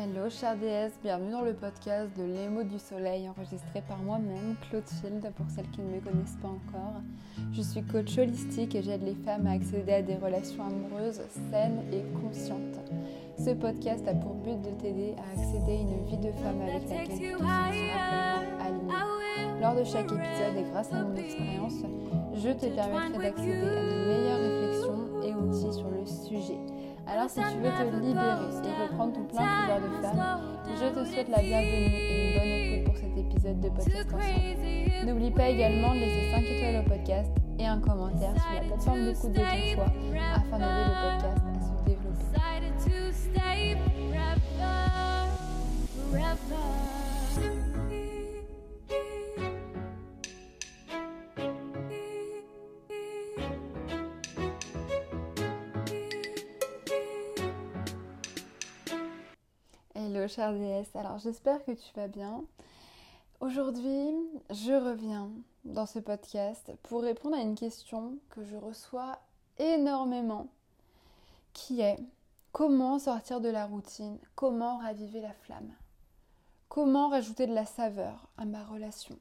Hello chers DS, bienvenue dans le podcast de mots du soleil enregistré par moi-même, Clotilde, pour celles qui ne me connaissent pas encore. Je suis coach holistique et j'aide les femmes à accéder à des relations amoureuses saines et conscientes. Ce podcast a pour but de t'aider à accéder à une vie de femme avec laquelle tu te sens. Lors de chaque épisode et grâce à mon expérience, je te permettrai d'accéder à de meilleures réflexions et outils sur le sujet. Alors si tu veux te libérer et reprendre ton plein pouvoir de femme, je te souhaite la bienvenue et une bonne écoute pour cet épisode de podcast ensemble. N'oublie pas également de laisser 5 étoiles au podcast et un commentaire sur la plateforme d'écoute de ton choix afin d'aider le podcast à se développer. Chère déesse, alors j'espère que tu vas bien. Aujourd'hui, je reviens dans ce podcast pour répondre à une question que je reçois énormément, qui est comment sortir de la routine, comment raviver la flamme, comment rajouter de la saveur à ma relation?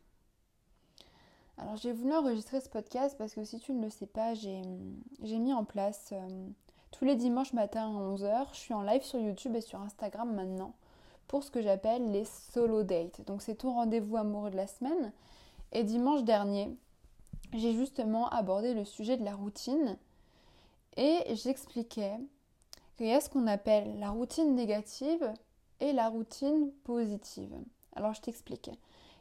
Alors j'ai voulu enregistrer ce podcast parce que si tu ne le sais pas, j'ai mis en place... Euh, tous les dimanches matin à 11h, je suis en live sur YouTube et sur Instagram maintenant pour ce que j'appelle les solo dates. Donc c'est ton rendez-vous amoureux de la semaine. Et dimanche dernier, j'ai justement abordé le sujet de la routine et j'expliquais qu'il y a ce qu'on appelle la routine négative et la routine positive. Alors je t'explique.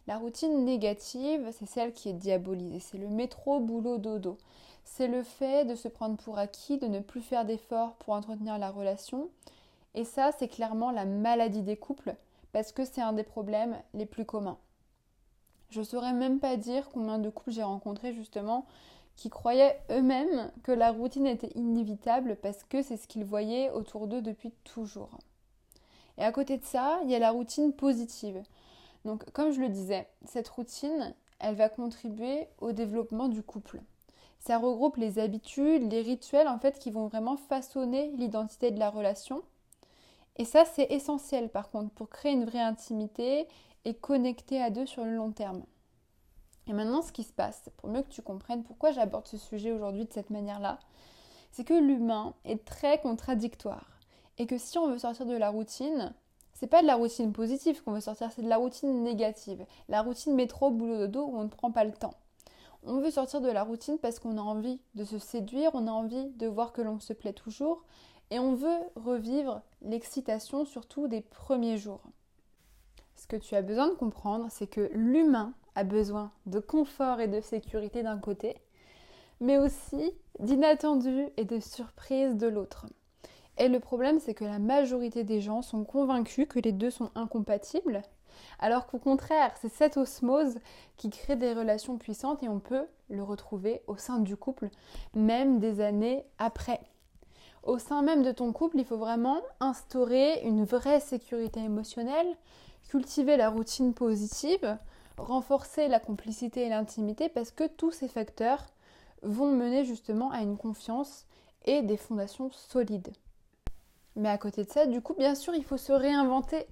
La routine négative, c'est celle qui est diabolisée, c'est le métro boulot dodo c'est le fait de se prendre pour acquis, de ne plus faire d'efforts pour entretenir la relation. Et ça, c'est clairement la maladie des couples, parce que c'est un des problèmes les plus communs. Je ne saurais même pas dire combien de couples j'ai rencontrés justement qui croyaient eux-mêmes que la routine était inévitable parce que c'est ce qu'ils voyaient autour d'eux depuis toujours. Et à côté de ça, il y a la routine positive. Donc comme je le disais, cette routine, elle va contribuer au développement du couple. Ça regroupe les habitudes, les rituels en fait qui vont vraiment façonner l'identité de la relation. Et ça c'est essentiel par contre pour créer une vraie intimité et connecter à deux sur le long terme. Et maintenant ce qui se passe, pour mieux que tu comprennes pourquoi j'aborde ce sujet aujourd'hui de cette manière-là, c'est que l'humain est très contradictoire et que si on veut sortir de la routine, c'est pas de la routine positive qu'on veut sortir, c'est de la routine négative. La routine métro, boulot de dos où on ne prend pas le temps. On veut sortir de la routine parce qu'on a envie de se séduire, on a envie de voir que l'on se plaît toujours et on veut revivre l'excitation surtout des premiers jours. Ce que tu as besoin de comprendre, c'est que l'humain a besoin de confort et de sécurité d'un côté, mais aussi d'inattendus et de surprises de l'autre. Et le problème, c'est que la majorité des gens sont convaincus que les deux sont incompatibles alors qu'au contraire, c'est cette osmose qui crée des relations puissantes et on peut le retrouver au sein du couple, même des années après. Au sein même de ton couple, il faut vraiment instaurer une vraie sécurité émotionnelle, cultiver la routine positive, renforcer la complicité et l'intimité parce que tous ces facteurs vont mener justement à une confiance et des fondations solides. Mais à côté de ça, du coup, bien sûr, il faut se réinventer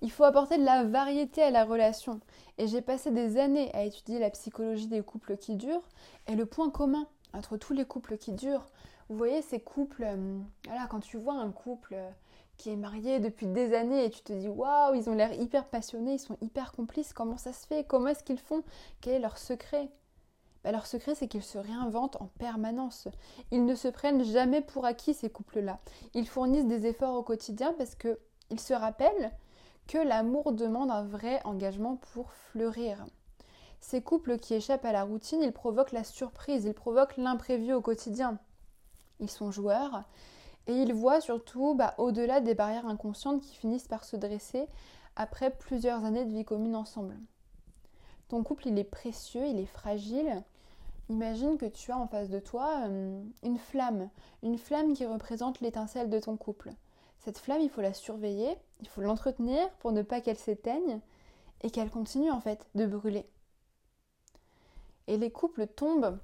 il faut apporter de la variété à la relation. Et j'ai passé des années à étudier la psychologie des couples qui durent. Et le point commun entre tous les couples qui durent, vous voyez ces couples, euh, voilà, quand tu vois un couple euh, qui est marié depuis des années et tu te dis waouh, ils ont l'air hyper passionnés, ils sont hyper complices, comment ça se fait Comment est-ce qu'ils font Quel est leur secret? Bah, leur secret, c'est qu'ils se réinventent en permanence. Ils ne se prennent jamais pour acquis, ces couples-là. Ils fournissent des efforts au quotidien parce qu'ils se rappellent que l'amour demande un vrai engagement pour fleurir. Ces couples qui échappent à la routine, ils provoquent la surprise, ils provoquent l'imprévu au quotidien. Ils sont joueurs et ils voient surtout bah, au-delà des barrières inconscientes qui finissent par se dresser après plusieurs années de vie commune ensemble. Ton couple, il est précieux, il est fragile. Imagine que tu as en face de toi euh, une flamme, une flamme qui représente l'étincelle de ton couple. Cette flamme, il faut la surveiller, il faut l'entretenir pour ne pas qu'elle s'éteigne et qu'elle continue en fait de brûler. Et les couples tombent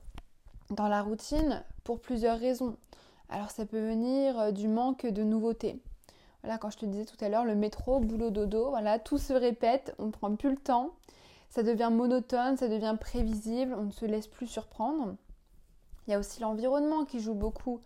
dans la routine pour plusieurs raisons. Alors ça peut venir euh, du manque de nouveautés. Voilà, quand je te disais tout à l'heure, le métro, boulot, dodo, voilà, tout se répète, on ne prend plus le temps, ça devient monotone, ça devient prévisible, on ne se laisse plus surprendre. Il y a aussi l'environnement qui joue beaucoup.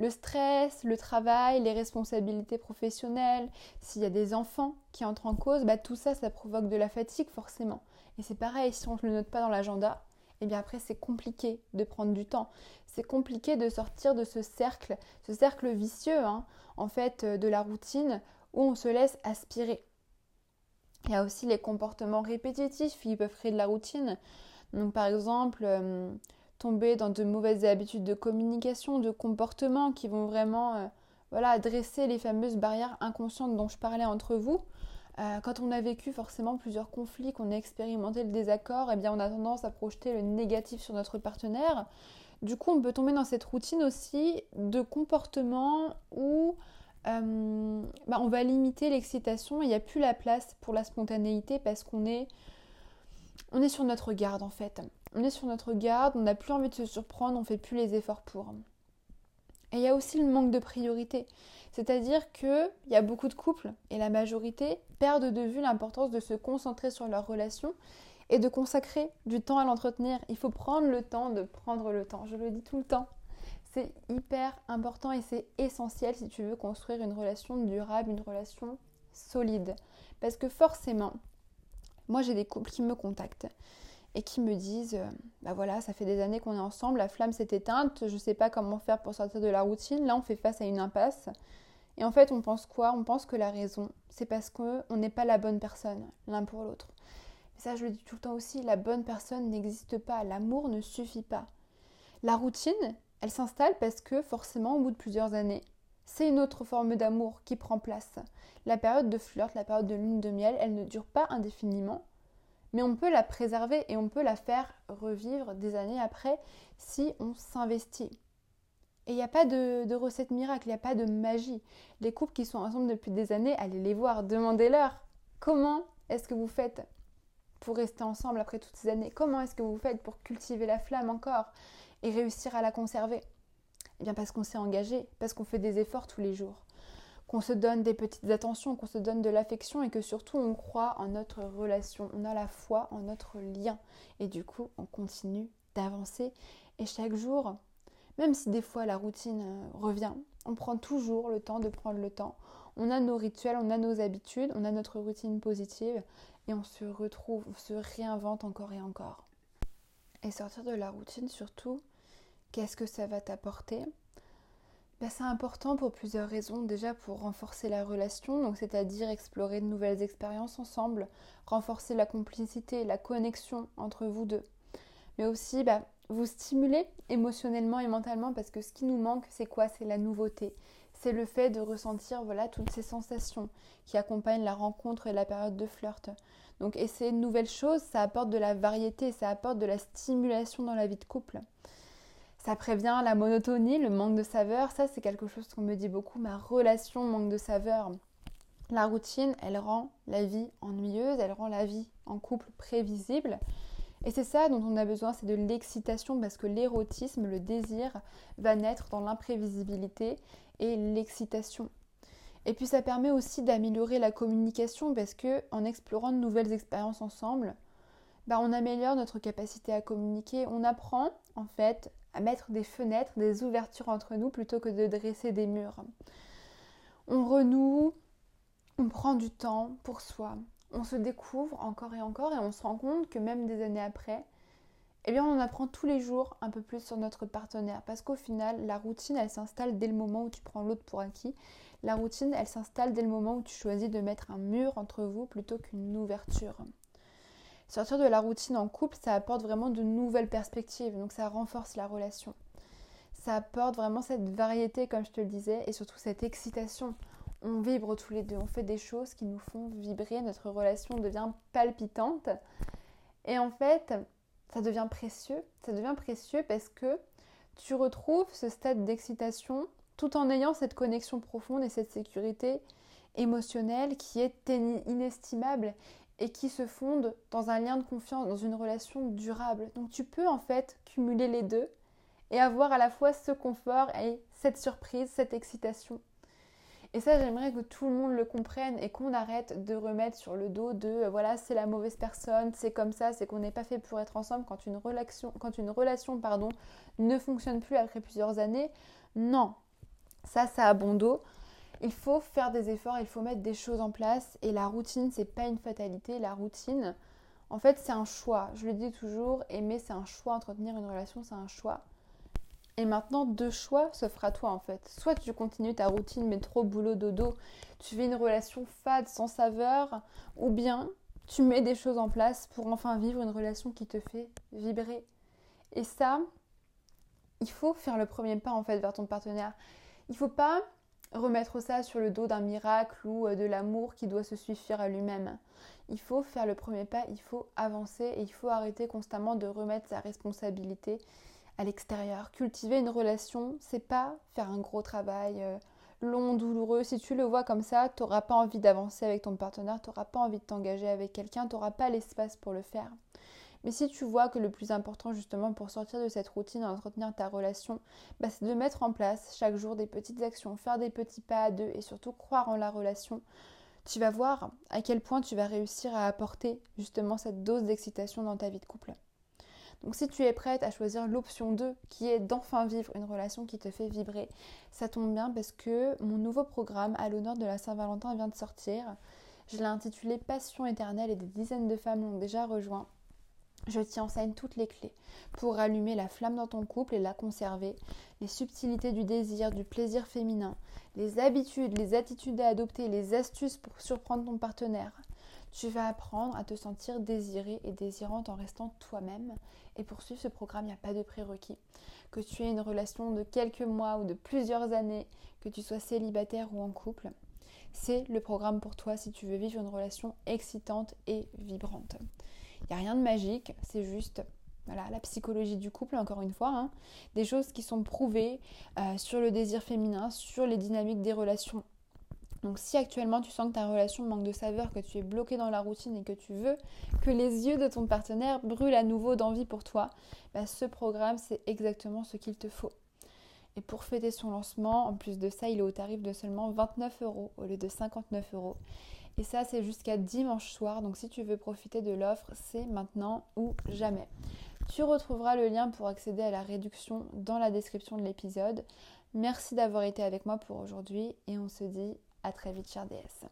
Le stress, le travail, les responsabilités professionnelles, s'il y a des enfants qui entrent en cause, bah, tout ça, ça provoque de la fatigue forcément. Et c'est pareil, si on ne le note pas dans l'agenda, et eh bien après c'est compliqué de prendre du temps. C'est compliqué de sortir de ce cercle, ce cercle vicieux, hein, en fait, euh, de la routine où on se laisse aspirer. Il y a aussi les comportements répétitifs qui peuvent créer de la routine. Donc par exemple, euh, tomber dans de mauvaises habitudes de communication, de comportement qui vont vraiment euh, voilà, dresser les fameuses barrières inconscientes dont je parlais entre vous. Euh, quand on a vécu forcément plusieurs conflits, qu'on a expérimenté le désaccord, eh bien on a tendance à projeter le négatif sur notre partenaire. Du coup, on peut tomber dans cette routine aussi de comportement où euh, bah, on va limiter l'excitation. Il n'y a plus la place pour la spontanéité parce qu'on est, on est sur notre garde en fait. On est sur notre garde, on n'a plus envie de se surprendre, on fait plus les efforts pour. Et il y a aussi le manque de priorité. C'est-à-dire qu'il y a beaucoup de couples, et la majorité, perdent de vue l'importance de se concentrer sur leur relation et de consacrer du temps à l'entretenir. Il faut prendre le temps de prendre le temps. Je le dis tout le temps. C'est hyper important et c'est essentiel si tu veux construire une relation durable, une relation solide. Parce que forcément, moi j'ai des couples qui me contactent et qui me disent euh, bah voilà, ça fait des années qu'on est ensemble, la flamme s'est éteinte, je sais pas comment faire pour sortir de la routine. Là, on fait face à une impasse. Et en fait, on pense quoi? On pense que la raison, c'est parce qu'on n'est pas la bonne personne l'un pour l'autre. Mais ça, je le dis tout le temps aussi, la bonne personne n'existe pas, l'amour ne suffit pas. La routine, elle s'installe parce que forcément, au bout de plusieurs années, c'est une autre forme d'amour qui prend place. La période de flirt, la période de lune de miel, elle ne dure pas indéfiniment, mais on peut la préserver et on peut la faire revivre des années après si on s'investit. Et il n'y a pas de, recette miracle, il n'y a pas de magie. Les couples qui sont ensemble depuis des années, allez les voir, demandez-leur comment est-ce que vous faites pour rester ensemble après toutes ces années? Comment est-ce que vous faites pour cultiver la flamme encore et réussir à la conserver? Eh bien parce qu'on s'est engagé, parce qu'on fait des efforts tous les jours, qu'on se donne des petites attentions, qu'on se donne de l'affection et que surtout on croit en notre relation, on a la foi en notre lien et du coup on continue d'avancer et chaque jour, même si des fois la routine euh, revient, on prend toujours le temps de prendre le temps. On a nos rituels, on a nos habitudes, on a notre routine positive et on se retrouve, on se réinvente encore et encore. Et sortir de la routine surtout, Qu'est-ce que ça va t'apporter? Ben, C'est important pour plusieurs raisons. Déjà pour renforcer la relation, donc c'est-à-dire explorer de nouvelles expériences ensemble, renforcer la complicité, la connexion entre vous deux. Mais aussi bah, vous stimuler émotionnellement et mentalement parce que ce qui nous manque, c'est quoi? C'est la nouveauté. C'est le fait de ressentir voilà toutes ces sensations qui accompagnent la rencontre et la période de flirt. Donc essayer de nouvelles choses, ça apporte de la variété, ça apporte de la stimulation dans la vie de couple. Ça prévient la monotonie, le manque de saveur. Ça, c'est quelque chose qu'on me dit beaucoup. Ma relation manque de saveur. La routine, elle rend la vie ennuyeuse, elle rend la vie en couple prévisible. Et c'est ça dont on a besoin, c'est de l'excitation parce que l'érotisme, le désir, va naître dans l'imprévisibilité et l'excitation. Et puis ça permet aussi d'améliorer la communication parce que en explorant de nouvelles expériences ensemble, bah, on améliore notre capacité à communiquer. On apprend en fait à mettre des fenêtres, des ouvertures entre nous plutôt que de dresser des murs. On renoue, on prend du temps pour soi, on se découvre encore et encore et on se rend compte que même des années après, eh bien on apprend tous les jours un peu plus sur notre partenaire parce qu'au final, la routine, elle s'installe dès le moment où tu prends l'autre pour acquis. La routine, elle s'installe dès le moment où tu choisis de mettre un mur entre vous plutôt qu'une ouverture. Sortir de la routine en couple, ça apporte vraiment de nouvelles perspectives, donc ça renforce la relation. Ça apporte vraiment cette variété, comme je te le disais, et surtout cette excitation. On vibre tous les deux, on fait des choses qui nous font vibrer, notre relation devient palpitante. Et en fait, ça devient précieux. Ça devient précieux parce que tu retrouves ce stade d'excitation tout en ayant cette connexion profonde et cette sécurité émotionnelle qui est inestimable et qui se fondent dans un lien de confiance, dans une relation durable. Donc tu peux en fait cumuler les deux et avoir à la fois ce confort et cette surprise, cette excitation. Et ça, j'aimerais que tout le monde le comprenne et qu'on arrête de remettre sur le dos de euh, voilà, c'est la mauvaise personne, c'est comme ça, c'est qu'on n'est pas fait pour être ensemble quand une relation, pardon, ne fonctionne plus après plusieurs années. Non, ça, ça a bon dos. Il faut faire des efforts, il faut mettre des choses en place et la routine, c'est pas une fatalité. La routine, en fait, c'est un choix. Je le dis toujours, aimer, c'est un choix. Entretenir une relation, c'est un choix. Et maintenant, deux choix s'offrent à toi en fait. Soit tu continues ta routine, mais trop boulot dodo, tu vis une relation fade, sans saveur, ou bien tu mets des choses en place pour enfin vivre une relation qui te fait vibrer. Et ça, il faut faire le premier pas en fait vers ton partenaire. Il faut pas remettre ça sur le dos d'un miracle ou euh, de l'amour qui doit se suffire à lui-même. Il faut faire le premier pas, il faut avancer et il faut arrêter constamment de remettre sa responsabilité à l'extérieur. Cultiver une relation, c'est pas faire un gros travail euh, long, douloureux. Si tu le vois comme ça, tu n'auras pas envie d'avancer avec ton partenaire, tu n'auras pas envie de t'engager avec quelqu'un, tu n'auras pas l'espace pour le faire. Mais si tu vois que le plus important justement pour sortir de cette routine et entretenir ta relation, bah, c'est de mettre en place chaque jour des petites actions, faire des petits pas à deux et surtout croire en la relation, tu vas voir à quel point tu vas réussir à apporter justement cette dose d'excitation dans ta vie de couple. Donc si tu es prête à choisir l'option 2 qui est d'enfin vivre une relation qui te fait vibrer, ça tombe bien parce que mon nouveau programme à l'honneur de la Saint-Valentin vient de sortir. Je l'ai intitulé Passion éternelle et des dizaines de femmes l'ont déjà rejoint. Je t'y enseigne toutes les clés pour allumer la flamme dans ton couple et la conserver, les subtilités du désir, du plaisir féminin, les habitudes, les attitudes à adopter, les astuces pour surprendre ton partenaire, tu vas apprendre à te sentir désirée et désirante en restant toi-même. Et pour suivre ce programme, il n'y a pas de prérequis. Que tu aies une relation de quelques mois ou de plusieurs années, que tu sois célibataire ou en couple, c'est le programme pour toi si tu veux vivre une relation excitante et vibrante. Il n'y a rien de magique, c'est juste la psychologie du couple, encore une fois, hein. des choses qui sont prouvées euh, sur le désir féminin, sur les dynamiques des relations donc si actuellement tu sens que ta relation manque de saveur, que tu es bloqué dans la routine et que tu veux que les yeux de ton partenaire brûlent à nouveau d'envie pour toi, bah, ce programme c'est exactement ce qu'il te faut. Et pour fêter son lancement, en plus de ça, il est au tarif de seulement 29 euros au lieu de 59 euros. Et ça, c'est jusqu'à dimanche soir. Donc si tu veux profiter de l'offre, c'est maintenant ou jamais. Tu retrouveras le lien pour accéder à la réduction dans la description de l'épisode. Merci d'avoir été avec moi pour aujourd'hui et on se dit à très vite, chère DS.